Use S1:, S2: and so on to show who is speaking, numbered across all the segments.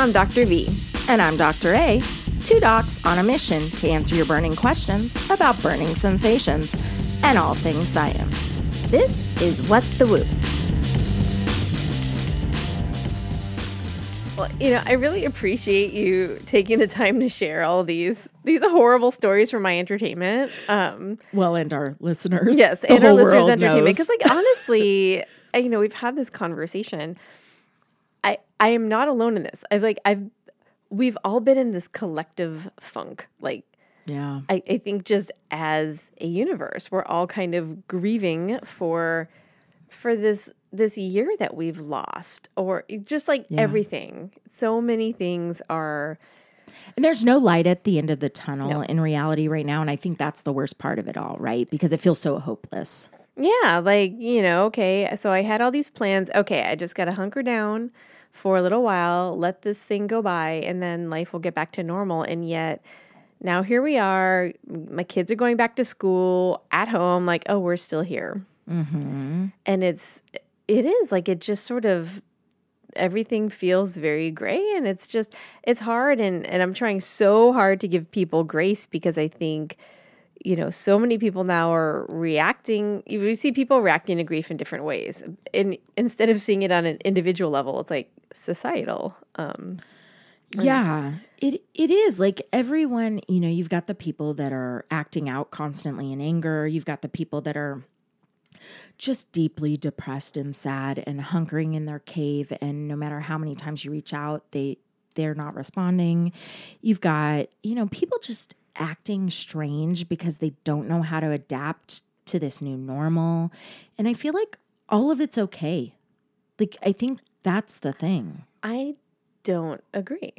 S1: I'm Dr. V.
S2: And I'm Dr. A, two docs on a mission to answer your burning questions about burning sensations and all things science. This is What the Woo.
S1: Well, you know, I really appreciate you taking the time to share all these these horrible stories for my entertainment. Um,
S2: well, and our listeners.
S1: Yes, and our listeners' entertainment. Because, like, honestly, I- you know, we've had this conversation. I am not alone in this. I like I've we've all been in this collective funk. Like,
S2: yeah,
S1: I, I think just as a universe, we're all kind of grieving for for this this year that we've lost, or just like everything. So many things are.
S2: and there's no light at the end of the tunnel in reality right now, and I think that's the worst part of it all, right? Because it feels so hopeless.
S1: Yeah, like, you know, okay, so I had all these plans. Okay, I just got to hunker down for a little while, let this thing go by, and then life will get back to normal. And yet, now here we are. My kids are going back to school at home, like, oh, we're still here. Mm-hmm. And it's, it is like, it just sort of, everything feels very gray and it's just it's hard and and I'm trying so hard to give people grace because I think you know so many people now are reacting we see people reacting to grief in different ways and instead of seeing it on an individual level it's like societal um
S2: Yeah, it it is like everyone. You know, you've got the people that are acting out constantly in anger. You've got the people that are just deeply depressed and sad and hunkering in their cave. And no matter how many times you reach out, they they're not responding. You've got you know people just acting strange because they don't know how to adapt to this new normal. And I feel like all of it's okay. Like I think that's the thing.
S1: i don't agree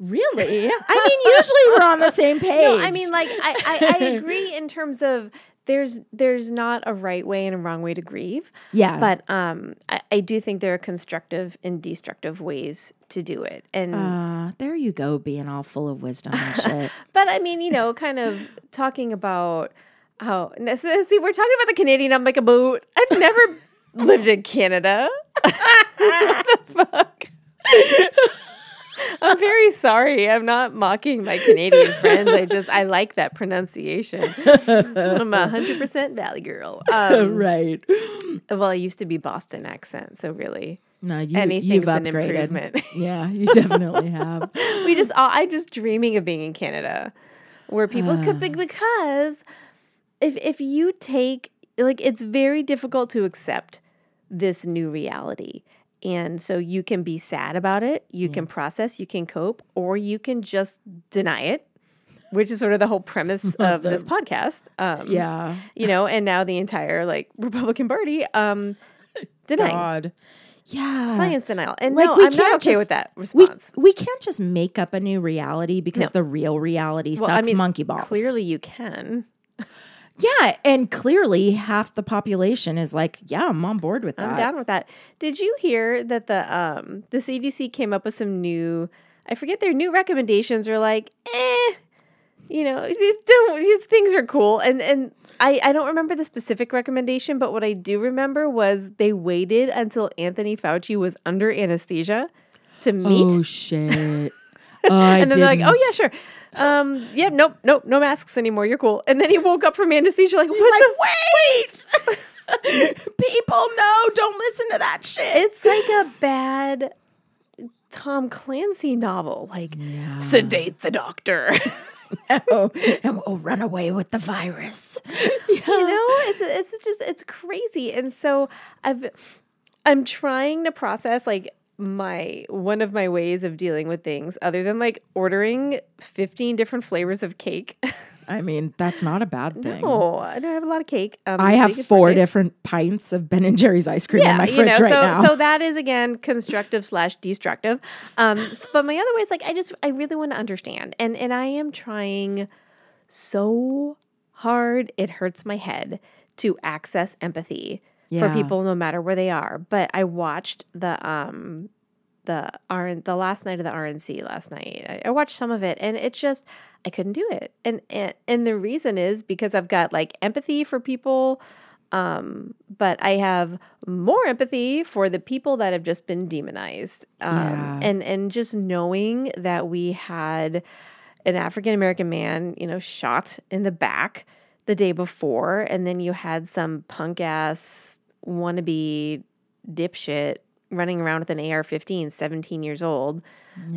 S2: Really? I mean, usually we're on the same page.
S1: no i mean like I, I i agree in terms of there's there's not a right way and a wrong way to grieve
S2: yeah,
S1: but um I, I do think there are constructive and destructive ways to do it and
S2: uh, there you go, being all full of wisdom and shit.
S1: But I mean, you know, kind of talking about how see, we're talking about the Canadian I'm like a boot. I've never lived in Canada. what the fuck? I'm very sorry. I'm not mocking my Canadian friends. I just I like that pronunciation. I'm a hundred percent Valley girl. Um,
S2: right?
S1: well, I used to be Boston accent, so really
S2: No, you,
S1: anything's an improvement.
S2: Yeah, you definitely have.
S1: we just I'm just dreaming of being in Canada where people could be because if if you take like it's very difficult to accept this new reality. And so you can be sad about it, you can process, you can cope, or you can just deny it, which is sort of the whole premise of this podcast. Um,
S2: Yeah.
S1: You know, and now the entire like Republican Party um denying
S2: God. Yeah.
S1: science denial. And
S2: Like,
S1: no,
S2: we
S1: I'm
S2: can't
S1: okay
S2: just-
S1: with that
S2: We,
S1: response.
S2: we can't just make up a new reality because
S1: No.
S2: the real reality
S1: Well,
S2: sucks
S1: I mean,
S2: monkey balls.
S1: Clearly you can.
S2: Yeah, and clearly half the population is like, yeah, I'm on board with that.
S1: I'm down with that. Did you hear that the um the CDC came up with some new I forget their new recommendations are like, eh, you know, these don't these things are cool. And and I, I don't remember the specific recommendation, but what I do remember was they waited until Anthony Fauci was under anesthesia to meet.
S2: Oh shit. Oh,
S1: and then they're like, oh yeah, sure. Um, yeah, nope, nope, no masks anymore. You're cool. And then he woke up from anesthesia like, what the
S2: wait. People, no, don't listen to that shit.
S1: It's like a bad Tom Clancy novel, like sedate the doctor.
S2: oh, and we'll run away with the virus.
S1: you know, it's it's just it's crazy. And so I've I'm trying to process like my one of my ways of dealing with things other than like ordering 15 different flavors of cake.
S2: I mean, that's not a bad thing.
S1: oh, I don't have a lot of cake. Um,
S2: I have four different pints of Ben and Jerry's ice cream in my
S1: you
S2: fridge
S1: know,
S2: right
S1: so
S2: now.
S1: so that is again constructive slash destructive. Um, but my other way is like I just I really want to understand, and and I am trying so hard it hurts my head to access empathy for people no matter where they are. But I watched the um the RN the last night of the RNC last night. I, I watched some of it and it just I couldn't do it. And, and and the reason is because I've got like empathy for people Um, but I have more empathy for the people that have just been demonized. Um,
S2: Yeah.
S1: and and just knowing that we had an African American man, you know, shot in the back the day before, and then you had some punk ass wannabe dipshit running around with an AR 15, 17 years old,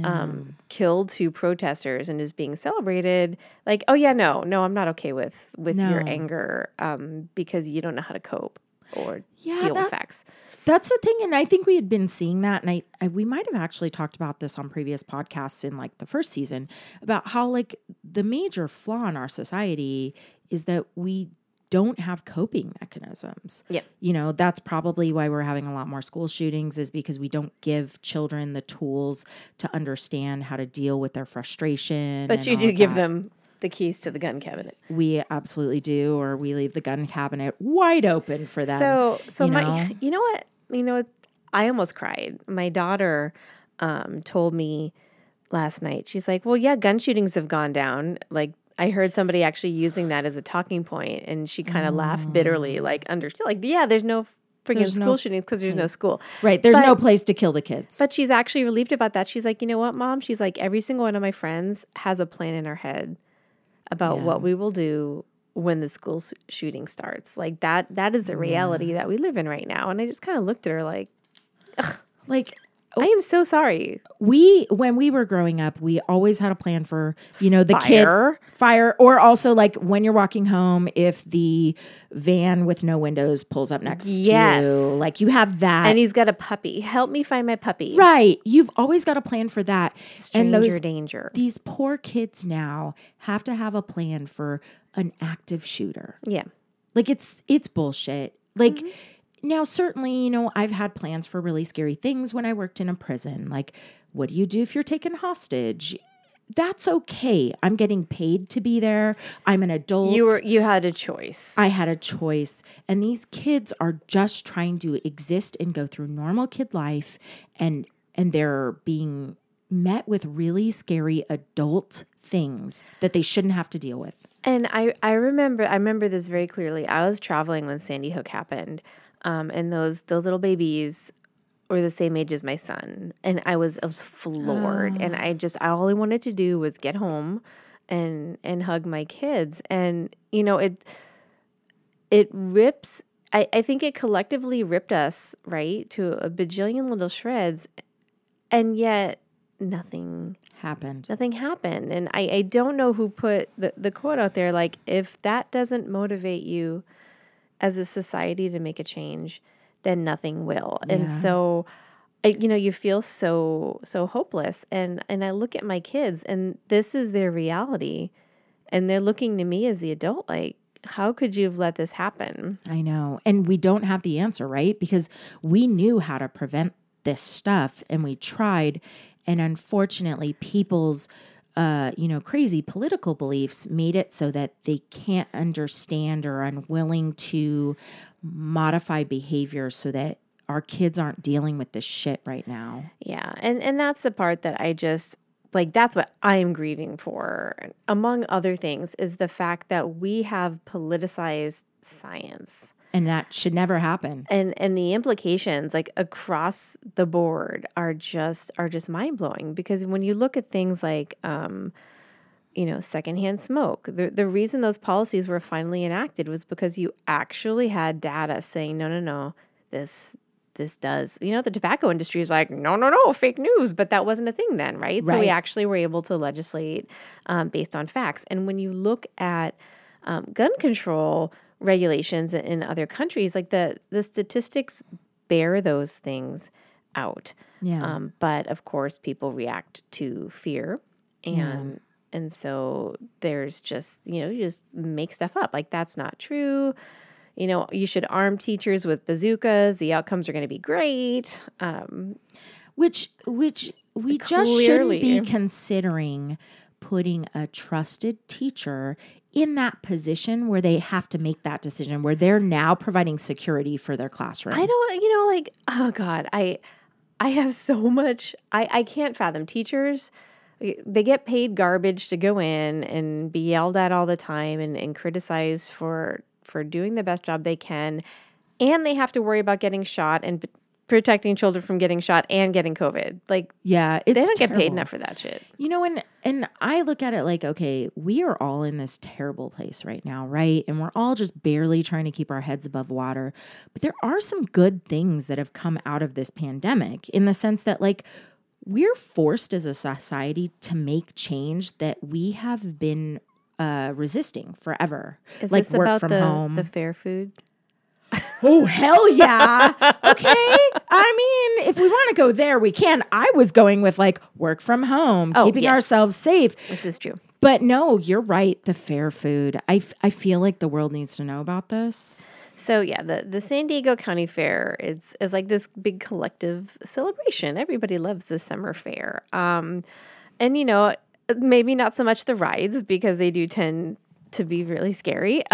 S1: um, killed two protesters and is being celebrated. Like, oh yeah, no, no, I'm not okay with with your anger um, because you don't know how to cope or
S2: Yeah,
S1: deal with facts.
S2: That's the thing, and I think we had been seeing that, and I, I we might have actually talked about this on previous podcasts in like the first season about how like the major flaw in our society is that we don't have coping mechanisms.
S1: Yeah.
S2: You know, that's probably why we're having a lot more school shootings is because we don't give children the tools to understand how to deal with their frustration.
S1: But you do give
S2: that.
S1: them the keys to the gun cabinet.
S2: We absolutely do, or we leave the gun cabinet wide open for them.
S1: So, so
S2: you
S1: my,
S2: know?
S1: you know what, you know, what? I almost cried. My daughter um, told me last night. She's like, "Well, yeah, gun shootings have gone down. Like, I heard somebody actually using that as a talking point, and she kind of laughed bitterly, mm. like, understood, like, yeah, there's no freaking
S2: There's
S1: school
S2: no-
S1: shootings because there's no school.
S2: right, there's
S1: but-
S2: no place to kill the kids.
S1: But she's actually relieved about that. She's like, you know what, mom? She's like, every single one of my friends has a plan in her head about what we will do when the school s- shooting starts. Like that, that is the reality that we live in right now. And I just kind of looked at her like,
S2: like
S1: I am so sorry.
S2: we when we were growing up we always had a plan for you know the
S1: Fire.
S2: kid fire or also like when you're walking home if the van with no windows pulls up next
S1: Yes.
S2: to you like you have that
S1: And he's got a puppy. Help me find my puppy.
S2: right you've always got a plan for that
S1: Stranger
S2: and those
S1: danger.
S2: these poor kids now have to have a plan for an active shooter
S1: Yeah.
S2: like it's it's bullshit. Like
S1: Mm-hmm.
S2: Now certainly, you know, I've had plans for really scary things when I worked in a prison. Like what do you do if you're taken hostage? That's okay. I'm getting paid to be there. I'm an adult.
S1: You were you had a choice.
S2: I had a choice. And these kids are just trying to exist and go through normal kid life and and they're being met with really scary adult things that they shouldn't have to deal with.
S1: And I, I remember I remember this very clearly. I was traveling when Sandy Hook happened, um, and those those little babies were the same age as my son, and I was I was floored, and I just all I wanted to do was get home, and and hug my kids, and you know it it rips. I, I think it collectively ripped us right to a bajillion little shreds, and yet nothing
S2: Happened.
S1: nothing happened. And I, I don't know who put the, the quote out there like, if that doesn't motivate you as a society to make a change, then nothing will. And
S2: Yeah.
S1: so, I, you know, you feel so, so hopeless. And, and I look at my kids and this is their reality. And they're looking to me as the adult, like, how could you have let this happen?
S2: I know. And we don't have the answer, right? Because we knew how to prevent this stuff and we tried. And unfortunately, people's uh, you know, crazy political beliefs made it so that they can't understand or unwilling to modify behavior so that our kids aren't dealing with this shit right now.
S1: Yeah, and and that's the part that I just like that's what I am grieving for among other things is the fact that we have politicized science.
S2: And that should never happen.
S1: And and the implications like across the board are just are just mind-blowing because when you look at things like um you know, secondhand smoke. The the reason those policies were finally enacted was because you actually had data saying, no, no, no, this this does. You know, the tobacco industry is like, no, no, no, fake news. But that wasn't a thing then, right? So we actually were able to legislate um, based on facts. And when you look at um, gun control regulations in other countries, like the the statistics bear those things out.
S2: Yeah.
S1: Um, but of course, people react to fear, and and so there's just you know you just make stuff up like that's not true. You know, you should arm teachers with bazookas. The outcomes are going to be great. Um,
S2: which which we just shouldn't be considering putting a trusted teacher in that position where they have to make that decision where they're now providing security for their classroom.
S1: I don't, you know, like oh god, I I have so much. I I can't fathom teachers. They get paid garbage to go in and be yelled at all the time and, and criticized for for doing the best job they can, and they have to worry about getting shot and protecting children from getting shot and getting COVID. Like
S2: Yeah, it's
S1: they don't get paid enough for that shit.
S2: You know, and and I look at it like, okay, we are all in this terrible place right now, right? And we're all just barely trying to keep our heads above water. But there are some good things that have come out of this pandemic in the sense that like we're forced as a society to make change that we have been uh resisting forever.
S1: Is
S2: like
S1: this
S2: work
S1: about
S2: from
S1: the,
S2: home.
S1: the fair food?
S2: Oh hell yeah. Okay. I mean, if we want to go there, we can. I was going with like work from home,
S1: Oh,
S2: keeping
S1: yes.
S2: ourselves safe.
S1: This is true.
S2: But no, you're right. The fair food. I, f- I feel like the world needs to know about this.
S1: So yeah, the the San Diego County Fair is is like this big collective celebration. Everybody loves the summer fair. Um, and you know, maybe not so much the rides because they do tend to be really scary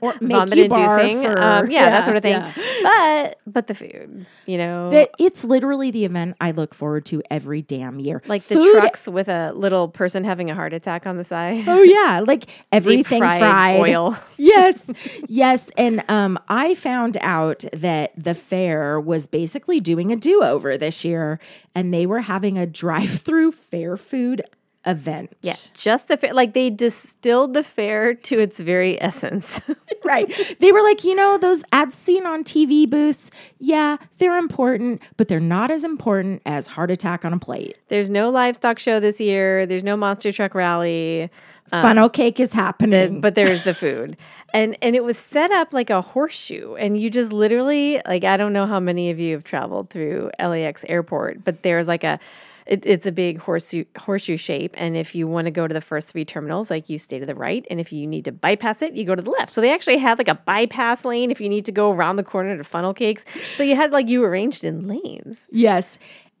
S2: Or make
S1: vomit inducing. um, yeah, that sort of thing.
S2: yeah.
S1: But but the food, you know,
S2: That it's literally the event I look forward to every damn year.
S1: like the
S2: Food-
S1: trucks with a little person having a heart attack on the side.
S2: Oh yeah, like everything
S1: fried,
S2: fried.
S1: oil.
S2: yes, yes, and um, I found out that the fair was basically doing a do-over this year, and they were having a drive-through fair food event.
S1: Yeah, just the fair. Like they distilled the fair to its very essence.
S2: right. They were like, you know, those ads seen on TV booths. Yeah, they're important, but they're not as important as heart attack on a plate.
S1: There's no livestock show this year. There's no monster truck rally.
S2: Um, Funnel cake is happening.
S1: but there's the food and and it was set up like a horseshoe and you just literally like i don't know how many of you have traveled through lax airport but there's like a it, it's a big horseshoe horseshoe shape. And if you want to go to the first three terminals like you stay to the right. And if you need to bypass it you go to the left. So they actually had like a bypass lane if you need to go around the corner to funnel cakes. So you had like you arranged in lanes.
S2: Yes.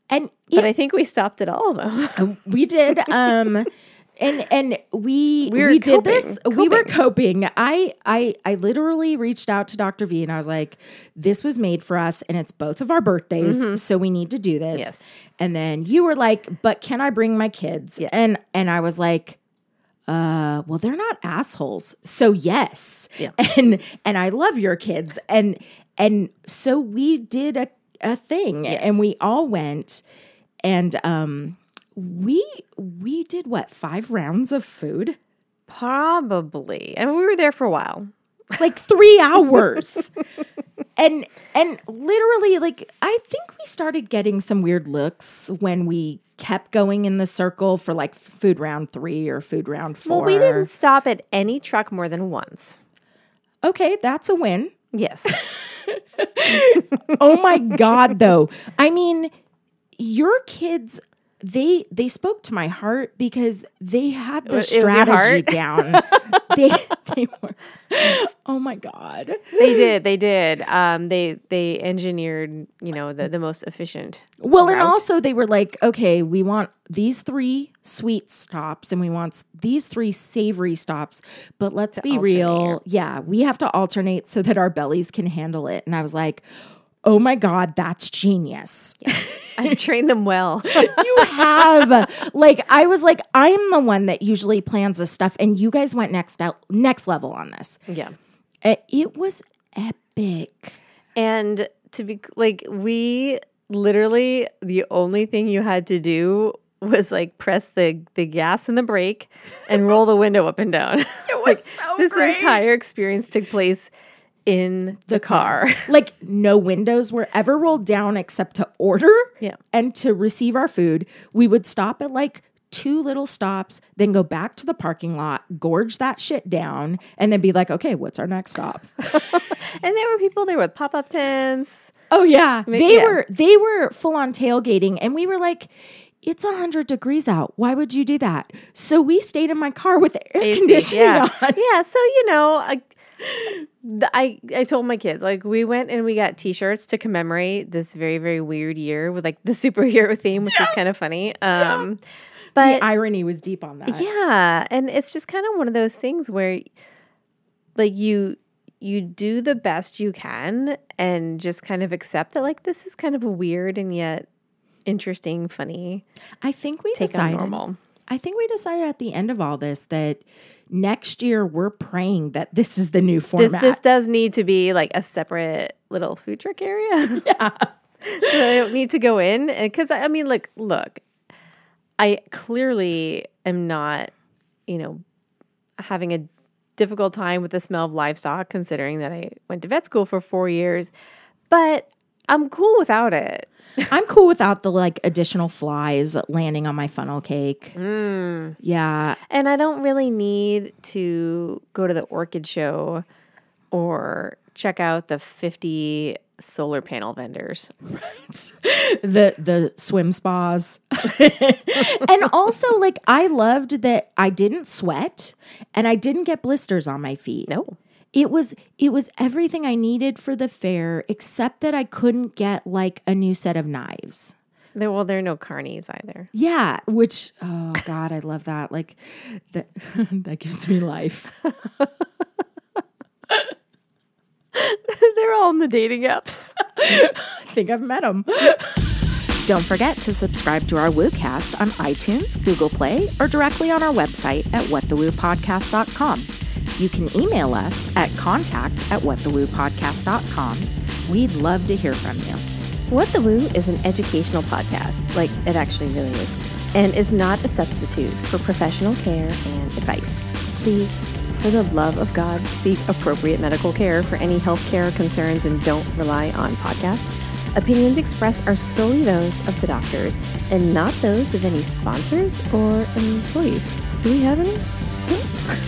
S2: And
S1: but i think we stopped at all of them.
S2: We did. Um and and we
S1: We
S2: we did
S1: coping,
S2: this. We were
S1: coping.
S2: coping. I I I literally reached out to Dr. V and I was like, this was made for us and it's both of our birthdays, so we need to do this.
S1: Mm-hmm. Yes.
S2: And then you were like, but can I bring my kids?
S1: Yeah.
S2: And and I was like, uh, well, they're not assholes. So yes.
S1: Yeah.
S2: And and I love your kids. And and so we did a, a thing
S1: Yes.
S2: and we all went and um we we did what five rounds of food?
S1: Probably. And we were there for a while.
S2: Like three hours. And and literally like i think we started getting some weird looks when we kept going in the circle for like food round three or food round four
S1: well we didn't stop at any truck more than once.
S2: Okay that's a win.
S1: Yes.
S2: Oh my god though. I mean your kids they they spoke to my heart because they had the
S1: It
S2: strategy down. They, they were oh my god.
S1: They did. They did. Um, they they engineered, you know, the, the most efficient.
S2: well and also they were like okay we want these three sweet stops and we want these three savory stops but let's be real. Yeah we have to alternate so that our bellies can handle it. And i was like oh my god that's genius
S1: I've trained them well.
S2: you have like i was like i'm the one that usually plans this stuff and you guys went next out next level on this
S1: yeah.
S2: it, it was epic
S1: And to be like, we literally the only thing you had to do was like press the the gas and the brake and roll the window up and down. It
S2: was so
S1: this
S2: great.
S1: entire experience took place in the car.
S2: like no windows were ever rolled down except to order
S1: Yeah.
S2: and to receive our food we would stop at like two little stops then go back to the parking lot gorge that shit down and then be like okay what's our next stop
S1: And there were people there with pop up tents.
S2: Oh yeah, they
S1: yeah.
S2: were they were full on tailgating, and we were like, "It's hundred degrees out. Why would you do that?" So we stayed in my car with the air
S1: AC,
S2: conditioning
S1: yeah.
S2: on.
S1: Yeah, so you know, I, I told my kids like we went and we got T-shirts to commemorate this very very weird year with like the superhero theme, which is kind of funny. Um, but
S2: The irony was deep on that.
S1: yeah, and it's just kind of one of those things where, like you you do the best you can and just kind of accept that like this is kind of weird and yet interesting, funny
S2: I think we
S1: take
S2: decided.
S1: on normal.
S2: I think we decided at the end of all this that next year we're praying that this is the new
S1: This
S2: format.
S1: this does need to be like a separate little food truck area. Yeah. so I don't need to go in because I mean, like, look, I clearly am not, you know, having a difficult time with the smell of livestock, considering that I went to vet school for four years, but I'm cool without it.
S2: I'm cool without the like additional flies landing on my funnel cake.
S1: Mm.
S2: Yeah.
S1: And I don't really need to go to the orchid show or check out the 50 solar panel vendors. Right.
S2: the the swim spas. and also like I loved that I didn't sweat and I didn't get blisters on my feet.
S1: No.
S2: It was it was everything I needed for the fair except that I couldn't get like a new set of knives.
S1: There, well, there are no carnies either.
S2: Yeah, which oh god, I love that. Like that that gives me life.
S1: They're all in the dating apps.
S2: I think I've met them. Don't forget to subscribe to our WooCast on iTunes, Google Play, or directly on our website at whatthewoopodcast.com. You can email us at contact at whatthewoopodcast.com. We'd love to hear from you.
S1: What the Woo is an educational podcast, like it actually really is, and is not a substitute for professional care and advice. Please, for the love of God, seek appropriate medical care for any healthcare concerns and don't rely on podcasts. Opinions expressed are solely those of the doctors and not those of any sponsors or employees. Do we have any?